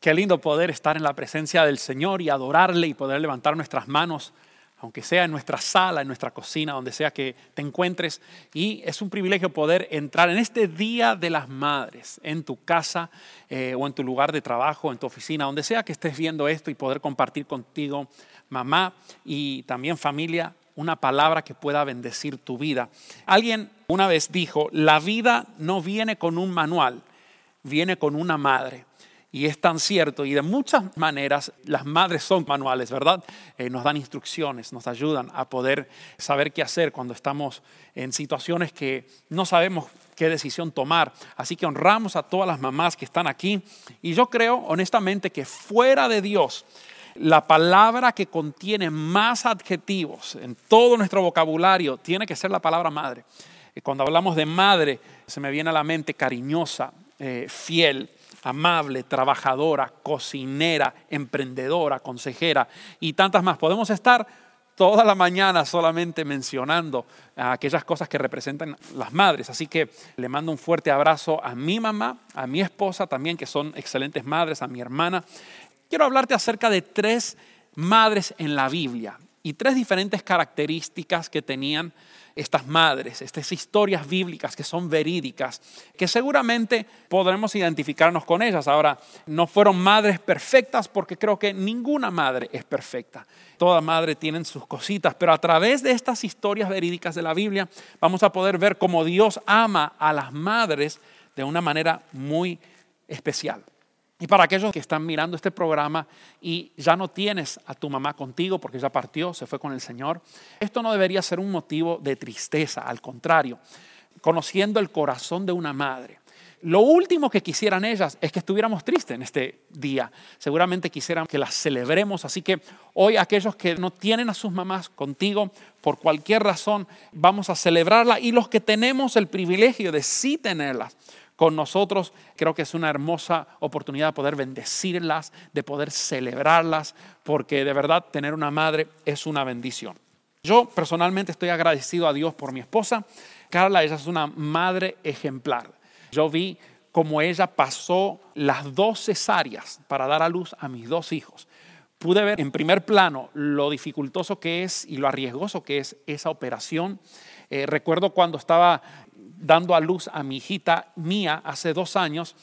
Qué lindo poder estar en la presencia del Señor y adorarle y poder levantar nuestras manos, aunque sea en nuestra sala, en nuestra cocina, donde sea que te encuentres. Y es un privilegio poder entrar en este Día de las Madres, en tu casa eh, o en tu lugar de trabajo, en tu oficina, donde sea que estés viendo esto y poder compartir contigo, mamá y también familia, una palabra que pueda bendecir tu vida. Alguien una vez dijo, la vida no viene con un manual, viene con una madre. Y es tan cierto, y de muchas maneras las madres son manuales, ¿verdad? Eh, nos dan instrucciones, nos ayudan a poder saber qué hacer cuando estamos en situaciones que no sabemos qué decisión tomar. Así que honramos a todas las mamás que están aquí. Y yo creo honestamente que fuera de Dios, la palabra que contiene más adjetivos en todo nuestro vocabulario tiene que ser la palabra madre. Eh, cuando hablamos de madre, se me viene a la mente cariñosa, eh, fiel, amable, trabajadora, cocinera, emprendedora, consejera y tantas más. Podemos estar toda la mañana solamente mencionando aquellas cosas que representan las madres. Así que le mando un fuerte abrazo a mi mamá, a mi esposa también, que son excelentes madres, a mi hermana. Quiero hablarte acerca de tres madres en la Biblia y tres diferentes características que tenían estas madres, estas historias bíblicas que son verídicas, que seguramente podremos identificarnos con ellas. Ahora, no fueron madres perfectas porque creo que ninguna madre es perfecta. Toda madre tiene sus cositas, pero a través de estas historias verídicas de la Biblia vamos a poder ver cómo Dios ama a las madres de una manera muy especial. Y para aquellos que están mirando este programa y ya no tienes a tu mamá contigo porque ya partió, se fue con el Señor, esto no debería ser un motivo de tristeza, al contrario, conociendo el corazón de una madre. Lo último que quisieran ellas es que estuviéramos tristes en este día. Seguramente quisieran que las celebremos. Así que hoy aquellos que no tienen a sus mamás contigo, por cualquier razón, vamos a celebrarla. Y los que tenemos el privilegio de sí tenerlas, con nosotros. Creo que es una hermosa oportunidad de poder bendecirlas, de poder celebrarlas, porque de verdad tener una madre es una bendición. Yo personalmente estoy agradecido a Dios por mi esposa. Carla, ella es una madre ejemplar. Yo vi cómo ella pasó las dos cesáreas para dar a luz a mis dos hijos. Pude ver en primer plano lo dificultoso que es y lo arriesgoso que es esa operación. Eh, recuerdo cuando estaba dando a luz a mi hijita mía hace dos años,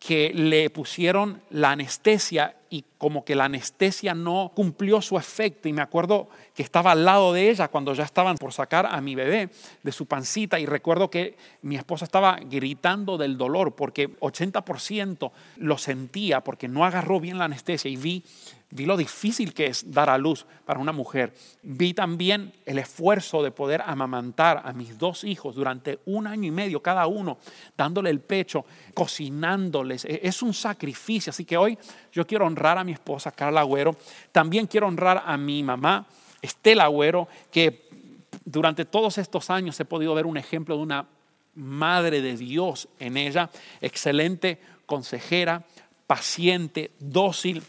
que le pusieron la anestesia y como que la anestesia no cumplió su efecto. Y me acuerdo que estaba al lado de ella cuando ya estaban por sacar a mi bebé de su pancita y recuerdo que mi esposa estaba gritando del dolor porque 80% lo sentía porque no agarró bien la anestesia y vi Vi lo difícil que es dar a luz para una mujer. Vi también el esfuerzo de poder amamantar a mis dos hijos durante un año y medio cada uno, dándole el pecho, cocinándoles. E-, es un sacrificio. Así que hoy yo quiero honrar a mi esposa Carla Agüero. También quiero honrar a mi mamá Estela Agüero, que durante todos estos años he podido ver un ejemplo de una madre de Dios en ella. Excelente consejera, paciente, dócil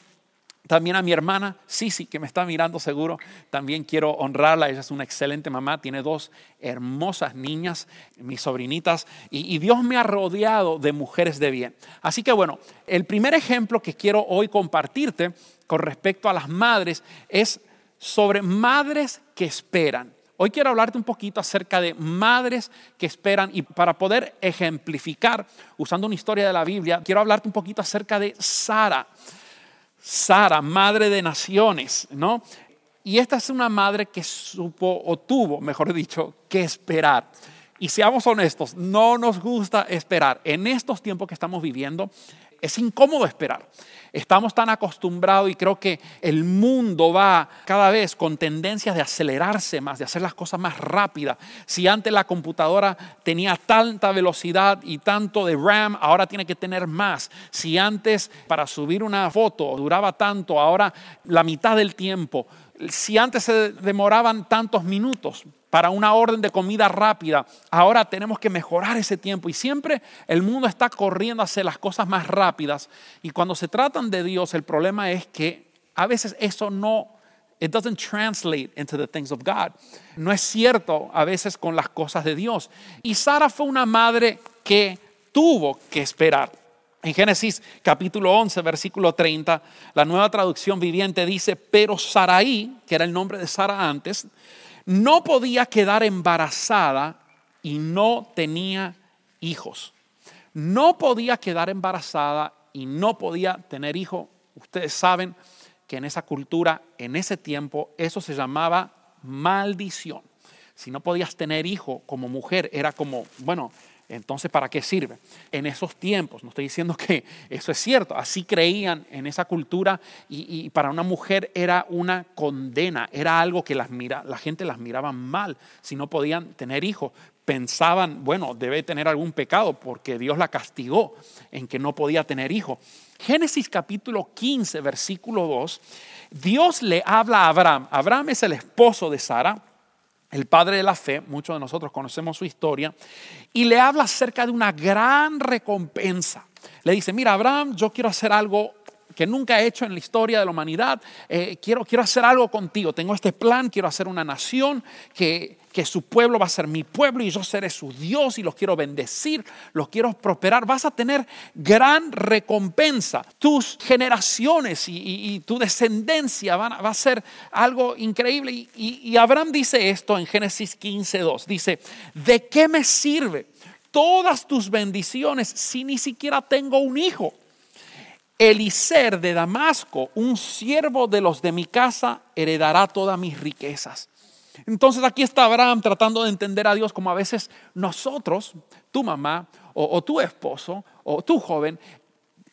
también a mi hermana Sisi, que me está mirando seguro, también quiero honrarla. Ella es una excelente mamá, tiene dos hermosas niñas, mis sobrinitas, y, y, Dios me ha rodeado de mujeres de bien. Así que bueno, el primer ejemplo que quiero hoy compartirte con respecto a las madres es sobre madres que esperan. Hoy quiero hablarte un poquito acerca de madres que esperan y para poder ejemplificar, usando una historia de la Biblia, quiero hablarte un poquito acerca de Sara. Sara, madre de naciones, ¿no? Y esta es una madre que supo o tuvo, mejor dicho, que esperar. Y seamos honestos, no nos gusta esperar. En estos tiempos que estamos viviendo, es incómodo esperar. Estamos tan acostumbrados y creo que el mundo va cada vez con tendencias de acelerarse más, de hacer las cosas más rápidas. Si antes la computadora tenía tanta velocidad y tanto de RAM, ahora tiene que tener más. Si antes para subir una foto duraba tanto, ahora la mitad del tiempo. Si antes se demoraban tantos minutos, para una orden de comida rápida. Ahora tenemos que mejorar ese tiempo y siempre el mundo está corriendo hacia las cosas más rápidas. Y cuando se tratan de Dios, el problema es que a veces eso no, it doesn't translate into the things of God. No es cierto a veces con las cosas de Dios. Y Sara fue una madre que tuvo que esperar. En Génesis capítulo 11, versículo 30, la nueva traducción viviente dice, pero Saraí, que era el nombre de Sara antes, no podía quedar embarazada y no tenía hijos. No podía quedar embarazada y no podía tener hijos. Ustedes saben que en esa cultura, en ese tiempo, eso se llamaba maldición. Si no podías tener hijo como mujer, era como, bueno, entonces, ¿para qué sirve? En esos tiempos, no estoy diciendo que eso es cierto, así creían en esa cultura y, para una mujer era una condena, era algo que las mira, la gente las miraba mal si no podían tener hijos. Pensaban, bueno, debe tener algún pecado porque Dios la castigó en que no podía tener hijos. Génesis capítulo 15, versículo 2, Dios le habla a Abraham. Abraham es el esposo de Sara el padre de la fe, muchos de nosotros conocemos su historia, y le habla acerca de una gran recompensa. Le dice, mira, Abraham, yo quiero hacer algo que nunca he hecho en la historia de la humanidad. Eh, quiero, quiero hacer algo contigo. Tengo este plan, quiero hacer una nación que, que su pueblo va a ser mi pueblo y yo seré su Dios y los quiero bendecir, los quiero prosperar. Vas a tener gran recompensa. Tus generaciones y, tu descendencia van, va a ser algo increíble. Y, Abraham dice esto en Génesis 15, 2. Dice, ¿de qué me sirve todas tus bendiciones si ni siquiera tengo un hijo? Elicer de Damasco, un siervo de los de mi casa, heredará todas mis riquezas. Entonces aquí está Abraham tratando de entender a Dios como a veces nosotros, tu mamá o, tu esposo o tu joven,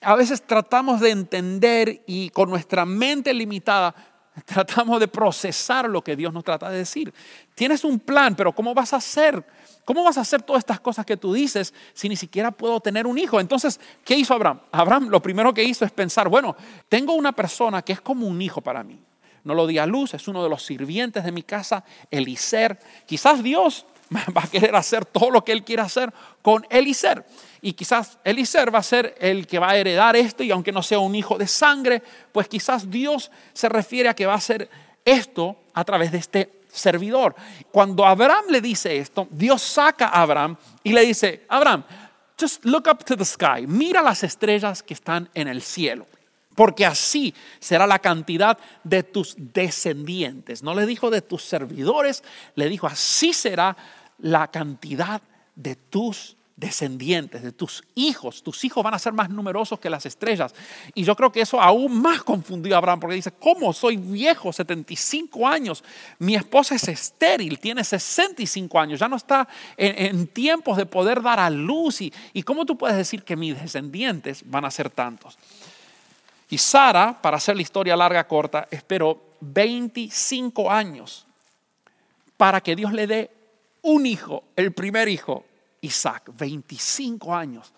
a veces tratamos de entender y con nuestra mente limitada tratamos de procesar lo que Dios nos trata de decir. Tienes un plan, pero ¿cómo vas a hacer? ¿Cómo vas a hacer todas estas cosas que tú dices si ni siquiera puedo tener un hijo? Entonces, ¿qué hizo Abraham? Abraham lo primero que hizo es pensar, bueno, tengo una persona que es como un hijo para mí. No lo di a luz, es uno de los sirvientes de mi casa, Elicer. Quizás Dios va a querer hacer todo lo que él quiere hacer con Elicer. Y quizás Elicer va a ser el que va a heredar esto y aunque no sea un hijo de sangre, pues quizás Dios se refiere a que va a hacer esto a través de este servidor. Cuando Abraham le dice esto, Dios saca a Abraham y le dice, Abraham, just look up to the sky, mira las estrellas que están en el cielo, porque así será la cantidad de tus descendientes. No le dijo de tus servidores, le dijo así será la cantidad de tus descendientes, de tus hijos. Tus hijos van a ser más numerosos que las estrellas. Y yo creo que eso aún más confundió a Abraham, porque dice, ¿cómo soy viejo, 75 años? Mi esposa es estéril, tiene 65 años, ya no está en, tiempos de poder dar a luz. Y, ¿Y cómo tú puedes decir que mis descendientes van a ser tantos? Y Sara, para hacer la historia larga, corta, esperó 25 años para que Dios le dé un hijo, el primer hijo, Isaac, 25 años.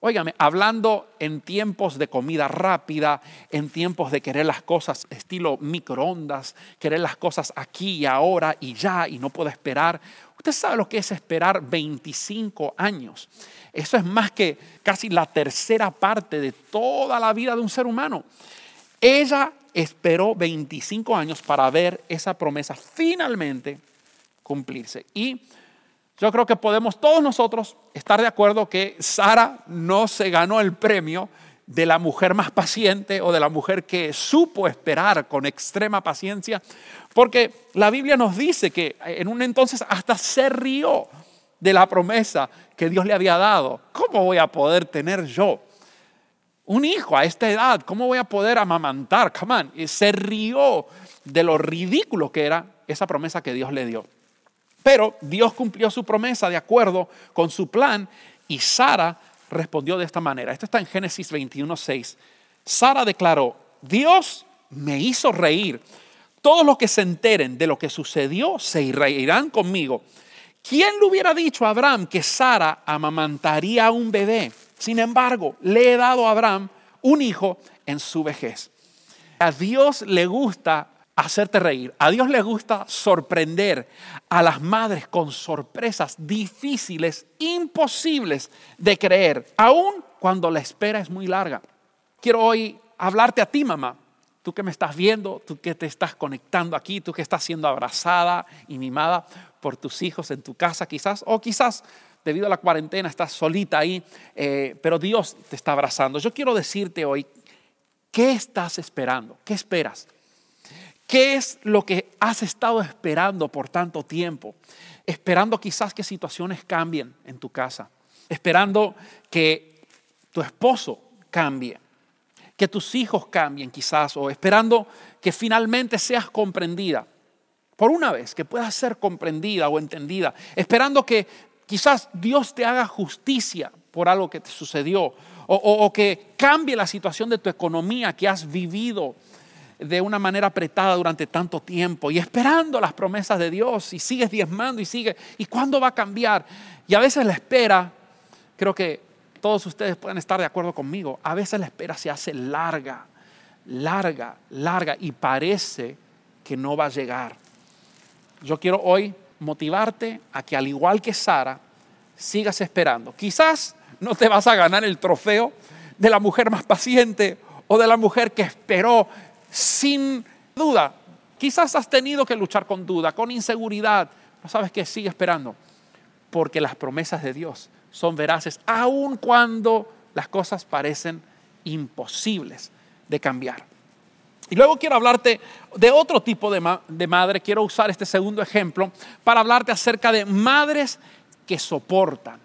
Óigame, hablando en tiempos de comida rápida, en tiempos de querer las cosas estilo microondas, querer las cosas aquí y ahora y ya y no puedo esperar. Usted sabe lo que es esperar 25 años. Eso es más que casi la tercera parte de toda la vida de un ser humano. Ella esperó 25 años para ver esa promesa finalmente cumplirse. Y yo creo que podemos todos nosotros estar de acuerdo que Sara no se ganó el premio de la mujer más paciente o de la mujer que supo esperar con extrema paciencia, porque la Biblia nos dice que en un entonces hasta se rió de la promesa que Dios le había dado. ¿Cómo voy a poder tener yo un hijo a esta edad? ¿Cómo voy a poder amamantar? Come on. Y se rió de lo ridículo que era esa promesa que Dios le dio. Pero Dios cumplió su promesa de acuerdo con su plan y Sara respondió de esta manera. Esto está en Génesis 21.6. Sara declaró, Dios me hizo reír. Todos los que se enteren de lo que sucedió se reirán conmigo. ¿Quién le hubiera dicho a Abraham que Sara amamantaría a un bebé? Sin embargo, le he dado a Abraham un hijo en su vejez. A Dios le gusta hacerte reír. A Dios le gusta sorprender a las madres con sorpresas difíciles, imposibles de creer, aun cuando la espera es muy larga. Quiero hoy hablarte a ti, mamá. Tú que me estás viendo, tú que te estás conectando aquí, tú que estás siendo abrazada y mimada por tus hijos en tu casa quizás, o quizás debido a la cuarentena estás solita ahí, eh, pero Dios te está abrazando. Yo quiero decirte hoy, ¿qué estás esperando? ¿Qué esperas? ¿Qué es lo que has estado esperando por tanto tiempo? Esperando quizás que situaciones cambien en tu casa, esperando que tu esposo cambie, que tus hijos cambien quizás, o esperando que finalmente seas comprendida por una vez, que puedas ser comprendida o entendida, esperando que quizás Dios te haga justicia por algo que te sucedió, o, que cambie la situación de tu economía que has vivido de una manera apretada durante tanto tiempo y esperando las promesas de Dios y sigues diezmando y sigue ¿Y cuándo va a cambiar? Y a veces la espera, creo que todos ustedes pueden estar de acuerdo conmigo, a veces la espera se hace larga, larga, larga y parece que no va a llegar. Yo quiero hoy motivarte a que al igual que Sara, sigas esperando. Quizás no te vas a ganar el trofeo de la mujer más paciente o de la mujer que esperó sin duda. Quizás has tenido que luchar con duda, con inseguridad. No sabes qué, sigue esperando. Porque las promesas de Dios son veraces, aun cuando las cosas parecen imposibles de cambiar. Y luego quiero hablarte de otro tipo de, de, madre. Quiero usar este segundo ejemplo para hablarte acerca de madres que soportan.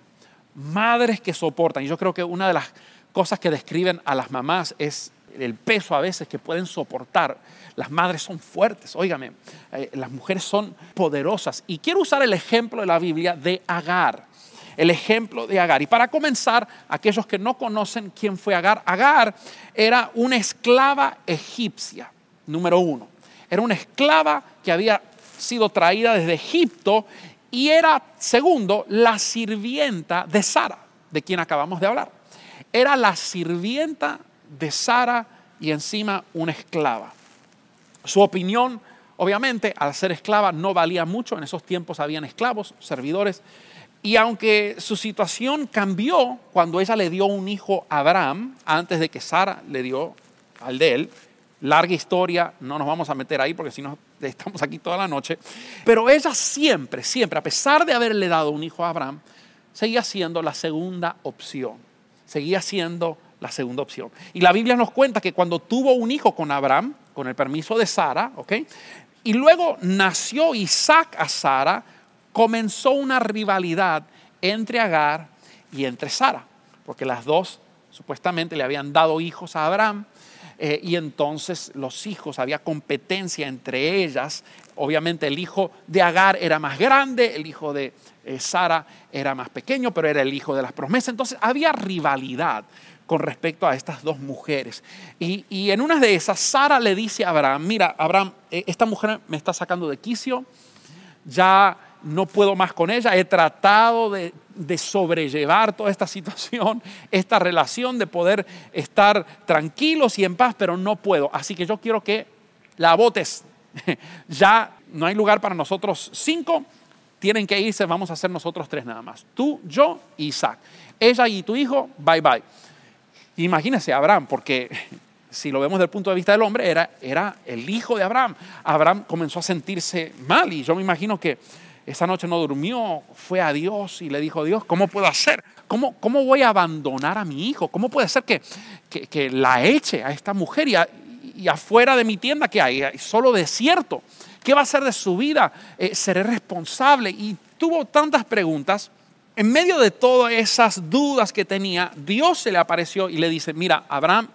Madres que soportan. Y yo creo que una de las cosas que describen a las mamás es el peso a veces que pueden soportar. Las madres son fuertes, óigame, eh, las mujeres son poderosas. Y quiero usar el ejemplo de la Biblia de Agar, el ejemplo de Agar. Y para comenzar, aquellos que no conocen quién fue Agar, Agar era una esclava egipcia, número uno. Era una esclava que había sido traída desde Egipto y era, segundo, la sirvienta de Sara, de quien acabamos de hablar. Era la sirvienta de Sara y encima una esclava. Su opinión, obviamente, al ser esclava no valía mucho. En esos tiempos habían esclavos, servidores. Y aunque su situación cambió cuando ella le dio un hijo a Abraham, antes de que Sara le dio al de él, larga historia, no nos vamos a meter ahí porque si no estamos aquí toda la noche, pero ella siempre, siempre, a pesar de haberle dado un hijo a Abraham, seguía siendo la segunda opción, seguía siendo la segunda opción. Y la Biblia nos cuenta que cuando tuvo un hijo con Abraham, con el permiso de Sara, ¿ok? Y luego nació Isaac a Sara, comenzó una rivalidad entre Agar y entre Sara, porque las dos supuestamente le habían dado hijos a Abraham. Eh, y entonces los hijos, había competencia entre ellas. Obviamente el hijo de Agar era más grande, el hijo de eh, Sara era más pequeño, pero era el hijo de las promesas. Entonces había rivalidad con respecto a estas dos mujeres. Y, en una de esas, Sara le dice a Abraham, mira, Abraham, eh, esta mujer me está sacando de quicio, ya no puedo más con ella, he tratado de, sobrellevar toda esta situación, esta relación, de poder estar tranquilos y en paz, pero no puedo. Así que yo quiero que la votes. ya no hay lugar para nosotros cinco, tienen que irse, vamos a hacer nosotros tres nada más. Tú, yo y Isaac. Ella y tu hijo, bye bye. Imagínese Abraham, porque si lo vemos desde el punto de vista del hombre, era, era el hijo de Abraham. Abraham comenzó a sentirse mal y yo me imagino que esa noche no durmió, fue a Dios y le dijo, Dios, ¿cómo puedo hacer? ¿Cómo, cómo voy a abandonar a mi hijo? ¿Cómo puede ser que, que, la eche a esta mujer y, afuera de mi tienda que hay? hay? Solo desierto. ¿Qué va a hacer de su vida? Eh, ¿Seré responsable? Y tuvo tantas preguntas en medio de todas esas dudas que tenía, Dios se le apareció y le dice, mira, Abraham,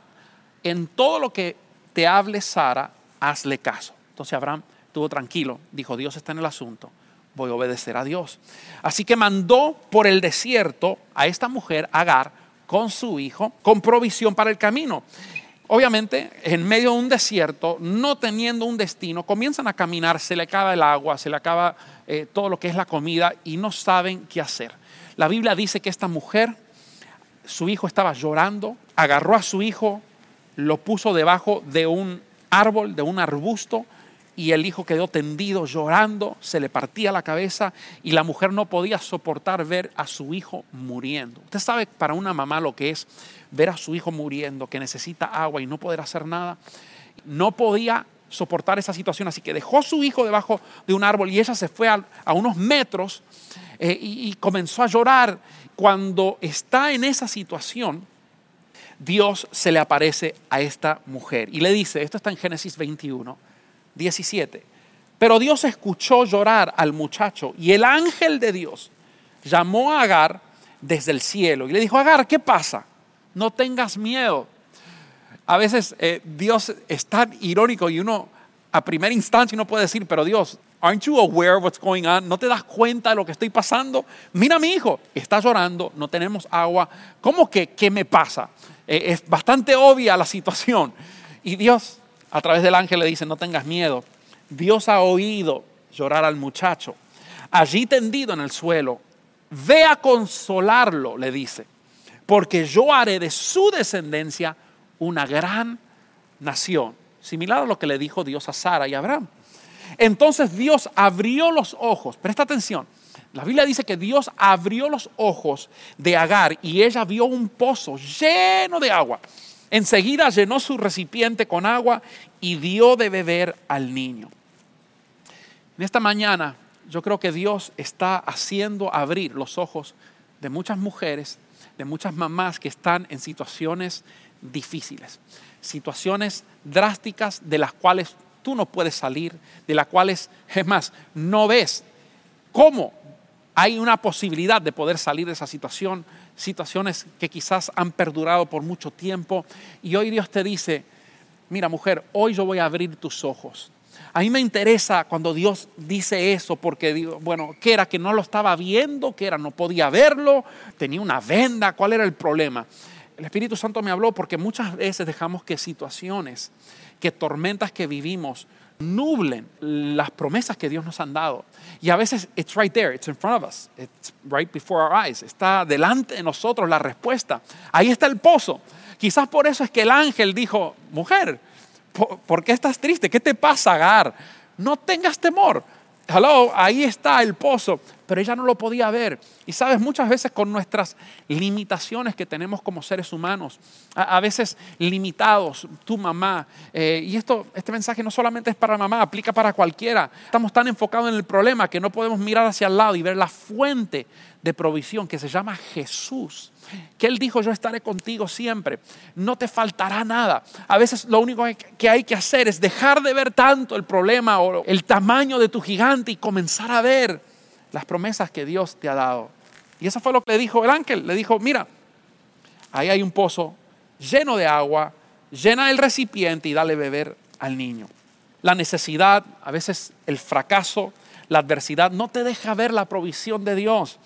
en todo lo que te hable Sara, hazle caso. Entonces Abraham estuvo tranquilo, dijo, Dios está en el asunto, voy a obedecer a Dios. Así que mandó por el desierto a esta mujer, Agar, con su hijo, con provisión para el camino. Obviamente, en medio de un desierto, no teniendo un destino, comienzan a caminar, se le acaba el agua, se le acaba eh, todo lo que es la comida y no saben qué hacer. La Biblia dice que esta mujer, su hijo estaba llorando, agarró a su hijo, lo puso debajo de un árbol, de un arbusto, y el hijo quedó tendido llorando, se le partía la cabeza y la mujer no podía soportar ver a su hijo muriendo. Usted sabe para una mamá lo que es ver a su hijo muriendo, que necesita agua y no poder hacer nada. No podía soportar esa situación, así que dejó a su hijo debajo de un árbol y ella se fue a, unos metros eh, y comenzó a llorar. Cuando está en esa situación, Dios se le aparece a esta mujer y le dice, esto está en Génesis 21, 17. Pero Dios escuchó llorar al muchacho y el ángel de Dios llamó a Agar desde el cielo y le dijo, Agar, ¿qué pasa? No tengas miedo. A veces eh, Dios es tan irónico y uno a primera instancia uno puede decir, pero Dios, aren't you aware of what's going on? ¿No te das cuenta de lo que estoy pasando? Mira mi hijo, está llorando, no tenemos agua. ¿Cómo que qué me pasa? Eh, es bastante obvia la situación. Y Dios a través del ángel le dice, no tengas miedo. Dios ha oído llorar al muchacho. Allí tendido en el suelo, ve a consolarlo, le dice, porque yo haré de su descendencia una gran nación, similar a lo que le dijo Dios a Sara y a Abraham. Entonces Dios abrió los ojos, presta atención, la Biblia dice que Dios abrió los ojos de Agar y ella vio un pozo lleno de agua. Enseguida llenó su recipiente con agua y dio de beber al niño. En esta mañana yo creo que Dios está haciendo abrir los ojos de muchas mujeres, de muchas mamás que están en situaciones difíciles, situaciones drásticas de las cuales tú no puedes salir, de las cuales, es más, no ves cómo hay una posibilidad de poder salir de esa situación situaciones que quizás han perdurado por mucho tiempo. Y hoy Dios te dice, mira mujer, hoy yo voy a abrir tus ojos. A mí me interesa cuando Dios dice eso, porque digo, bueno, ¿qué era? Que no lo estaba viendo, que era? No podía verlo, tenía una venda, ¿cuál era el problema? El Espíritu Santo me habló porque muchas veces dejamos que situaciones, que tormentas que vivimos, nublen las promesas que Dios nos han dado. Y a veces it's right there, it's in front of us, it's right before our eyes, está delante de nosotros la respuesta. Ahí está el pozo. Quizás por eso es que el ángel dijo, mujer, ¿por, qué estás triste? ¿Qué te pasa, Agar? No tengas temor. Hello, ahí está el pozo pero ella no lo podía ver. Y sabes, muchas veces con nuestras limitaciones que tenemos como seres humanos, a, veces limitados, tu mamá, eh, y esto, este mensaje no solamente es para mamá, aplica para cualquiera. Estamos tan enfocados en el problema que no podemos mirar hacia el lado y ver la fuente de provisión que se llama Jesús. Que Él dijo, yo estaré contigo siempre, no te faltará nada. A veces lo único que hay que hacer es dejar de ver tanto el problema o el tamaño de tu gigante y comenzar a ver las promesas que Dios te ha dado. Y eso fue lo que le dijo el ángel. Le dijo, mira, ahí hay un pozo lleno de agua, llena el recipiente y dale beber al niño. La necesidad, a veces el fracaso, la adversidad, no te deja ver la provisión de Dios.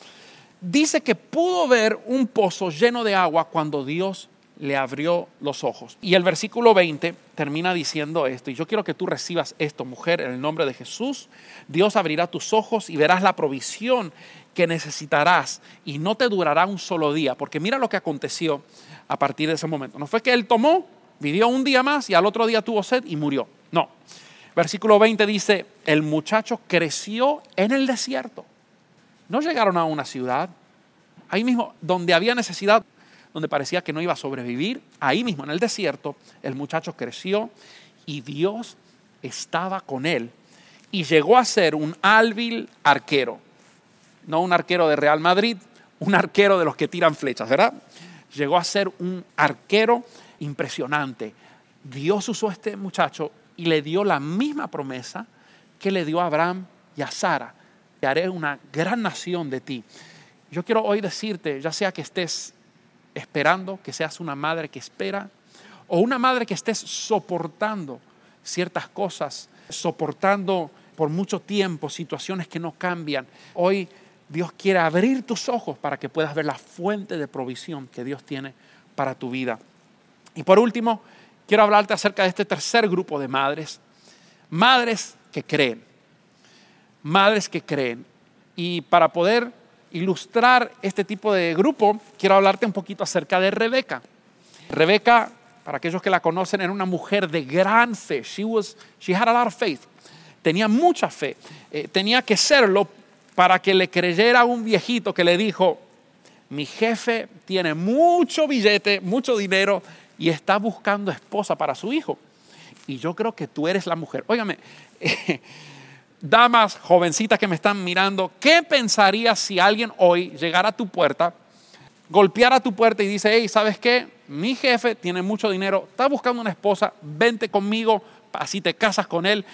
Dice que pudo ver un pozo lleno de agua cuando Dios le abrió los ojos. Y el versículo 20 termina diciendo esto, y yo quiero que tú recibas esto, mujer, en el nombre de Jesús. Dios abrirá tus ojos y verás la provisión que necesitarás y no te durará un solo día, porque mira lo que aconteció a partir de ese momento. No fue que él tomó, vivió un día más y al otro día tuvo sed y murió. No. Versículo 20 dice, el muchacho creció en el desierto. No llegaron a una ciudad. Ahí mismo, donde había necesidad, donde parecía que no iba a sobrevivir, ahí mismo en el desierto, el muchacho creció y Dios estaba con él y llegó a ser un hábil arquero. No un arquero de Real Madrid, un arquero de los que tiran flechas, ¿verdad? Llegó a ser un arquero impresionante. Dios usó a este muchacho y le dio la misma promesa que le dio a Abraham y a Sara. Haré una gran nación de ti. Yo quiero hoy decirte, ya sea que estés esperando, que seas una madre que espera, o una madre que estés soportando ciertas cosas, soportando por mucho tiempo situaciones que no cambian. Hoy Dios quiere abrir tus ojos para que puedas ver la fuente de provisión que Dios tiene para tu vida. Y por último, quiero hablarte acerca de este tercer grupo de madres. Madres que creen. Madres que creen. Y para poder ilustrar este tipo de grupo, quiero hablarte un poquito acerca de Rebeca. Rebeca, para aquellos que la conocen, era una mujer de gran fe. She, was, she had a lot of faith. Tenía mucha fe. Eh, tenía que serlo para que le creyera un viejito que le dijo, mi jefe tiene mucho billete, mucho dinero y está buscando esposa para su hijo. Y yo creo que tú eres la mujer. Óigame, damas jovencitas que me están mirando, ¿qué pensarías si alguien hoy llegara a tu puerta, golpeara tu puerta y dice, hey, ¿sabes qué? Mi jefe tiene mucho dinero, está buscando una esposa, vente conmigo, así te casas con él.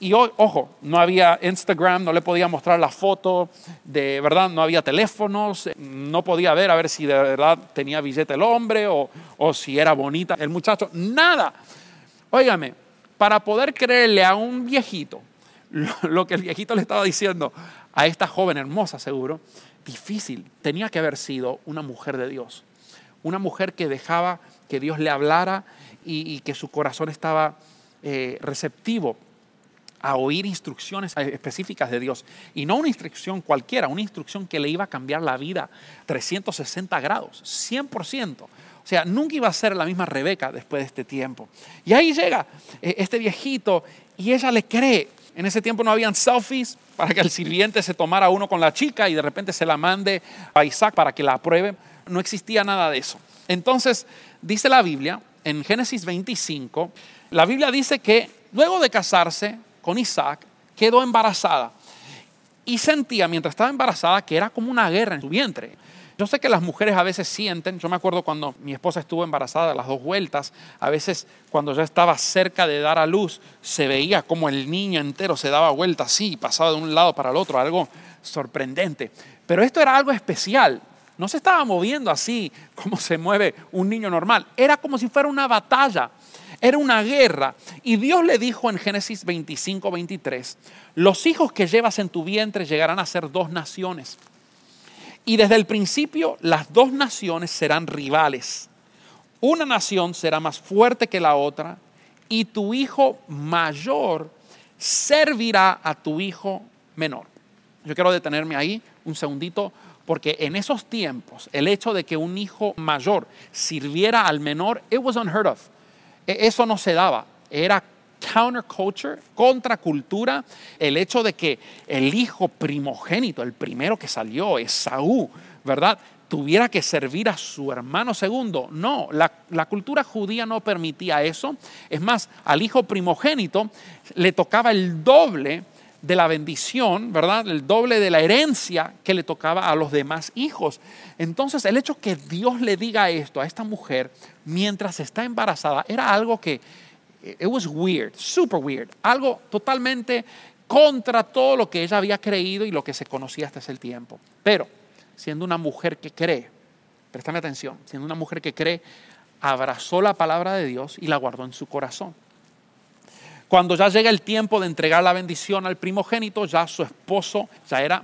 Y, ojo, no había Instagram, no le podía mostrar la foto, de verdad, no había teléfonos, no podía ver a ver si de verdad tenía billete el hombre o, o si era bonita el muchacho, nada. Óigame, para poder creerle a un viejito lo, que el viejito le estaba diciendo a esta joven hermosa, seguro, difícil, tenía que haber sido una mujer de Dios, una mujer que dejaba que Dios le hablara y, que su corazón estaba eh, receptivo a oír instrucciones específicas de Dios. Y no una instrucción cualquiera, una instrucción que le iba a cambiar la vida 360 grados, 100%. O sea, nunca iba a ser la misma Rebeca después de este tiempo. Y ahí llega eh, este viejito y ella le cree. En ese tiempo no habían selfies para que el sirviente se tomara uno con la chica y de repente se la mande a Isaac para que la apruebe. No existía nada de eso. Entonces, dice la Biblia, en Génesis 25, la Biblia dice que luego de casarse, con Isaac, quedó embarazada. Y sentía mientras estaba embarazada que era como una guerra en su vientre. Yo sé que las mujeres a veces sienten, yo me acuerdo cuando mi esposa estuvo embarazada las dos vueltas, a veces cuando ya estaba cerca de dar a luz, se veía como el niño entero se daba vuelta así, pasaba de un lado para el otro, algo sorprendente. Pero esto era algo especial, no se estaba moviendo así como se mueve un niño normal, era como si fuera una batalla. Era una guerra. Y Dios le dijo en Génesis 25, 23, los hijos que llevas en tu vientre llegarán a ser dos naciones. Y desde el principio las dos naciones serán rivales. Una nación será más fuerte que la otra y tu hijo mayor servirá a tu hijo menor. Yo quiero detenerme ahí un segundito porque en esos tiempos el hecho de que un hijo mayor sirviera al menor, it was unheard of. E, eso no se daba. Era counterculture, contracultura, el hecho de que el hijo primogénito, el primero que salió, Esaú, ¿verdad? tuviera que servir a su hermano segundo. No, la, la, cultura judía no permitía eso. Es más, al hijo primogénito le tocaba el doble de la bendición, ¿verdad? El doble de la herencia que le tocaba a los demás hijos. Entonces, el hecho que Dios le diga esto a esta mujer mientras está embarazada era algo que, it was weird, super weird, algo totalmente contra todo lo que ella había creído y lo que se conocía hasta ese tiempo. Pero, siendo una mujer que cree, préstame atención, siendo una mujer que cree, abrazó la palabra de Dios y la guardó en su corazón. Cuando ya llega el tiempo de entregar la bendición al primogénito, ya su esposo ya era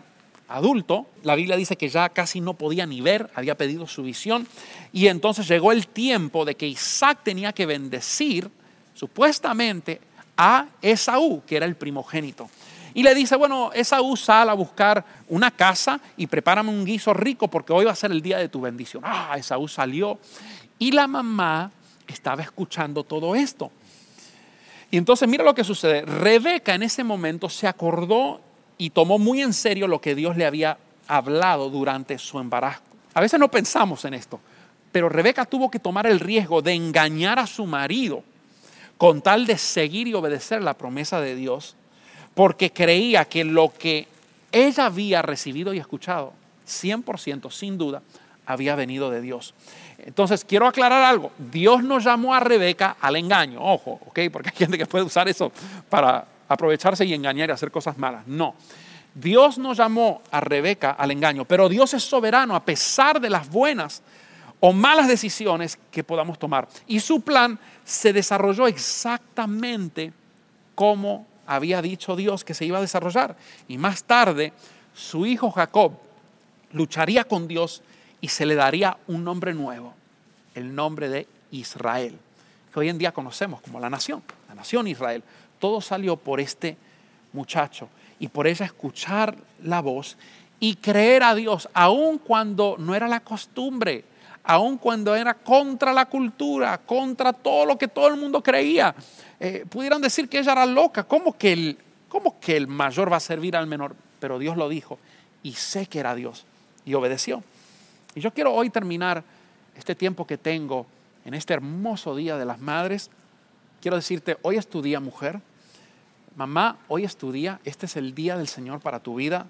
adulto, la Biblia dice que ya casi no podía ni ver, había pedido su visión, y entonces llegó el tiempo de que Isaac tenía que bendecir supuestamente a Esaú, que era el primogénito. Y le dice, bueno, Esaú sal a buscar una casa y prepárame un guiso rico porque hoy va a ser el día de tu bendición. Ah, Esaú salió y la mamá estaba escuchando todo esto. Y entonces mira lo que sucede. Rebeca en ese momento se acordó y tomó muy en serio lo que Dios le había hablado durante su embarazo. A veces no pensamos en esto, pero Rebeca tuvo que tomar el riesgo de engañar a su marido con tal de seguir y obedecer la promesa de Dios, porque creía que lo que ella había recibido y escuchado, 100% sin duda, había venido de Dios. Entonces, quiero aclarar algo. Dios no llamó a Rebeca al engaño, ojo, ¿ok? Porque hay gente que puede usar eso para aprovecharse y engañar y hacer cosas malas. No. Dios no llamó a Rebeca al engaño, pero Dios es soberano a pesar de las buenas o malas decisiones que podamos tomar. Y su plan se desarrolló exactamente como había dicho Dios que se iba a desarrollar. Y más tarde, su hijo Jacob lucharía con Dios y se le daría un nombre nuevo, el nombre de Israel, que hoy en día conocemos como la nación, la nación Israel. Todo salió por este muchacho y por ella escuchar la voz y creer a Dios, aun cuando no era la costumbre, aun cuando era contra la cultura, contra todo lo que todo el mundo creía. Eh, pudieran decir que ella era loca, ¿cómo que, el, ¿cómo que el mayor va a servir al menor? Pero Dios lo dijo y sé que era Dios y obedeció. Y yo quiero hoy terminar este tiempo que tengo en este hermoso día de las madres. Quiero decirte, hoy es tu día, mujer. Mamá, hoy es tu día. Este es el día del Señor para tu vida.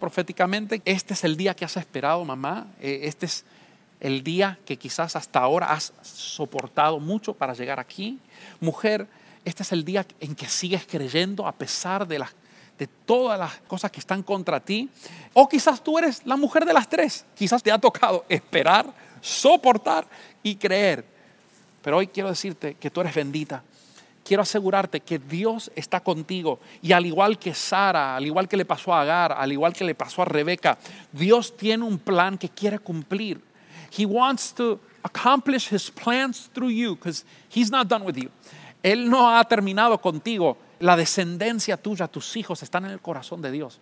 Proféticamente, este es el día que has esperado, mamá. Eh, este es el día que quizás hasta ahora has soportado mucho para llegar aquí. Mujer, este es el día en que sigues creyendo a pesar de, las, de todas las cosas que están contra ti. O quizás tú eres la mujer de las tres. Quizás te ha tocado esperar, soportar y creer. Pero hoy quiero decirte que tú eres bendita. Quiero asegurarte que Dios está contigo. Y al igual que Sara, al igual que le pasó a Agar, al igual que le pasó a Rebeca, Dios tiene un plan que quiere cumplir. He wants to accomplish his plans through you because he's not done with you. Él no ha terminado contigo. La descendencia tuya, tus hijos están en el corazón de Dios.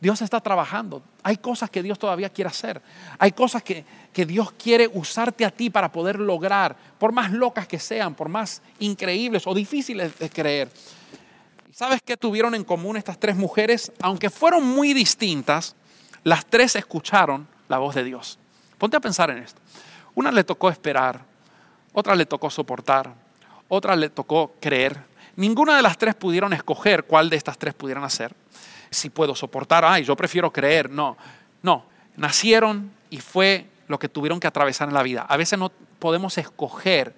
Dios está trabajando. Hay cosas que Dios todavía quiere hacer. Hay cosas que, que, Dios quiere usarte a ti para poder lograr, por más locas que sean, por más increíbles o difíciles de creer. ¿Sabes qué tuvieron en común estas tres mujeres? Aunque fueron muy distintas, las tres escucharon la voz de Dios. Ponte a pensar en esto. Una le tocó esperar, otra le tocó soportar, otra le tocó creer. Ninguna de las tres pudieron escoger cuál de estas tres pudieran hacer si puedo soportar, ay, yo prefiero creer. No, no, nacieron y fue lo que tuvieron que atravesar en la vida. A veces no podemos escoger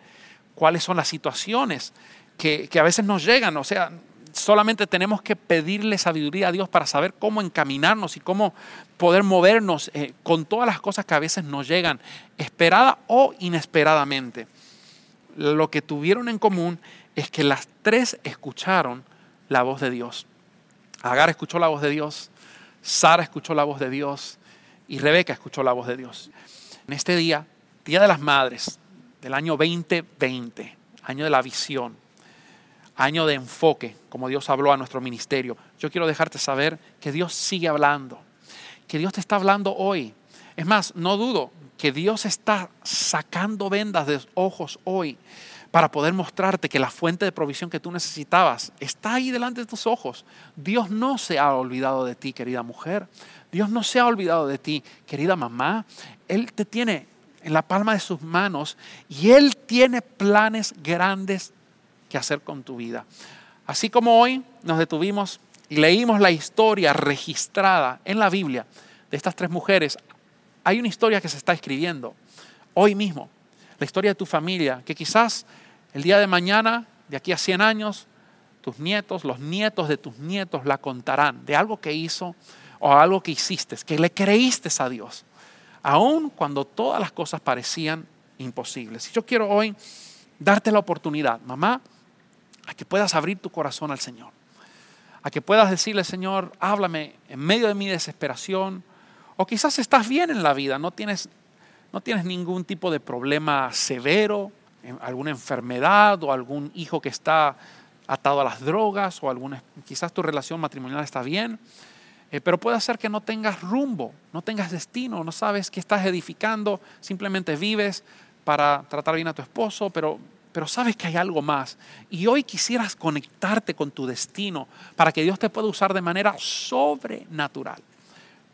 cuáles son las situaciones que, a veces nos llegan, o sea, solamente tenemos que pedirle sabiduría a Dios para saber cómo encaminarnos y cómo poder movernos eh, con todas las cosas que a veces nos llegan, esperada o inesperadamente. Lo que tuvieron en común es que las tres escucharon la voz de Dios. Agar escuchó la voz de Dios, Sara escuchó la voz de Dios y Rebeca escuchó la voz de Dios. En este día, Día de las Madres del año 2020, año de la visión, año de enfoque, como Dios habló a nuestro ministerio, yo quiero dejarte saber que Dios sigue hablando, que Dios te está hablando hoy. Es más, no dudo que Dios está sacando vendas de ojos hoy para poder mostrarte que la fuente de provisión que tú necesitabas está ahí delante de tus ojos. Dios no se ha olvidado de ti, querida mujer. Dios no se ha olvidado de ti, querida mamá. Él te tiene en la palma de sus manos y Él tiene planes grandes que hacer con tu vida. Así como hoy nos detuvimos y leímos la historia registrada en la Biblia de estas tres mujeres, hay una historia que se está escribiendo hoy mismo, la historia de tu familia, que quizás el día de mañana, de aquí a 100 años, tus nietos, los nietos de tus nietos la contarán de algo que hizo o algo que hiciste, que le creíste a Dios, aun cuando todas las cosas parecían imposibles. Y yo quiero hoy darte la oportunidad, mamá, a que puedas abrir tu corazón al Señor, a que puedas decirle, Señor, háblame en medio de mi desesperación, o quizás estás bien en la vida, no tienes, no tienes ningún tipo de problema severo, alguna enfermedad o algún hijo que está atado a las drogas o alguna, quizás tu relación matrimonial está bien, eh, pero puede ser que no tengas rumbo, no tengas destino, no sabes qué estás edificando, simplemente vives para tratar bien a tu esposo, pero, pero sabes que hay algo más. Y hoy quisieras conectarte con tu destino para que Dios te pueda usar de manera sobrenatural,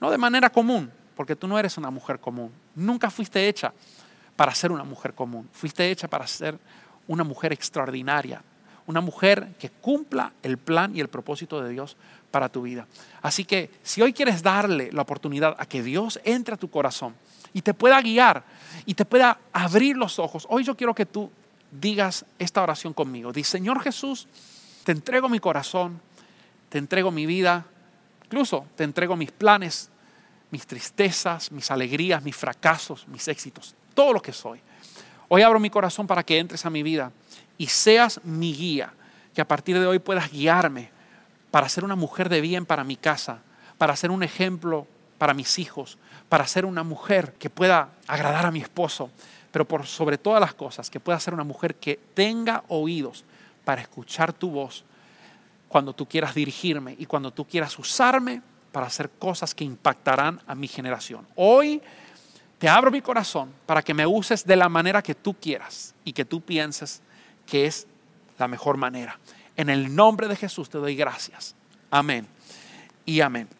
no de manera común, porque tú no eres una mujer común, nunca fuiste hecha para ser una mujer común. Fuiste hecha para ser una mujer extraordinaria, una mujer que cumpla el plan y el propósito de Dios para tu vida. Así que si hoy quieres darle la oportunidad a que Dios entre a tu corazón y te pueda guiar y te pueda abrir los ojos, hoy yo quiero que tú digas esta oración conmigo. Dice, Señor Jesús, te entrego mi corazón, te entrego mi vida, incluso te entrego mis planes, mis tristezas, mis alegrías, mis fracasos, mis éxitos todo lo que soy. Hoy abro mi corazón para que entres a mi vida y seas mi guía, que a partir de hoy puedas guiarme para ser una mujer de bien para mi casa, para ser un ejemplo para mis hijos, para ser una mujer que pueda agradar a mi esposo, pero por sobre todas las cosas, que pueda ser una mujer que tenga oídos para escuchar tu voz cuando tú quieras dirigirme y cuando tú quieras usarme para hacer cosas que impactarán a mi generación. Hoy te abro mi corazón para que me uses de la manera que tú quieras y que tú pienses que es la mejor manera. En el nombre de Jesús te doy gracias. Amén y amén.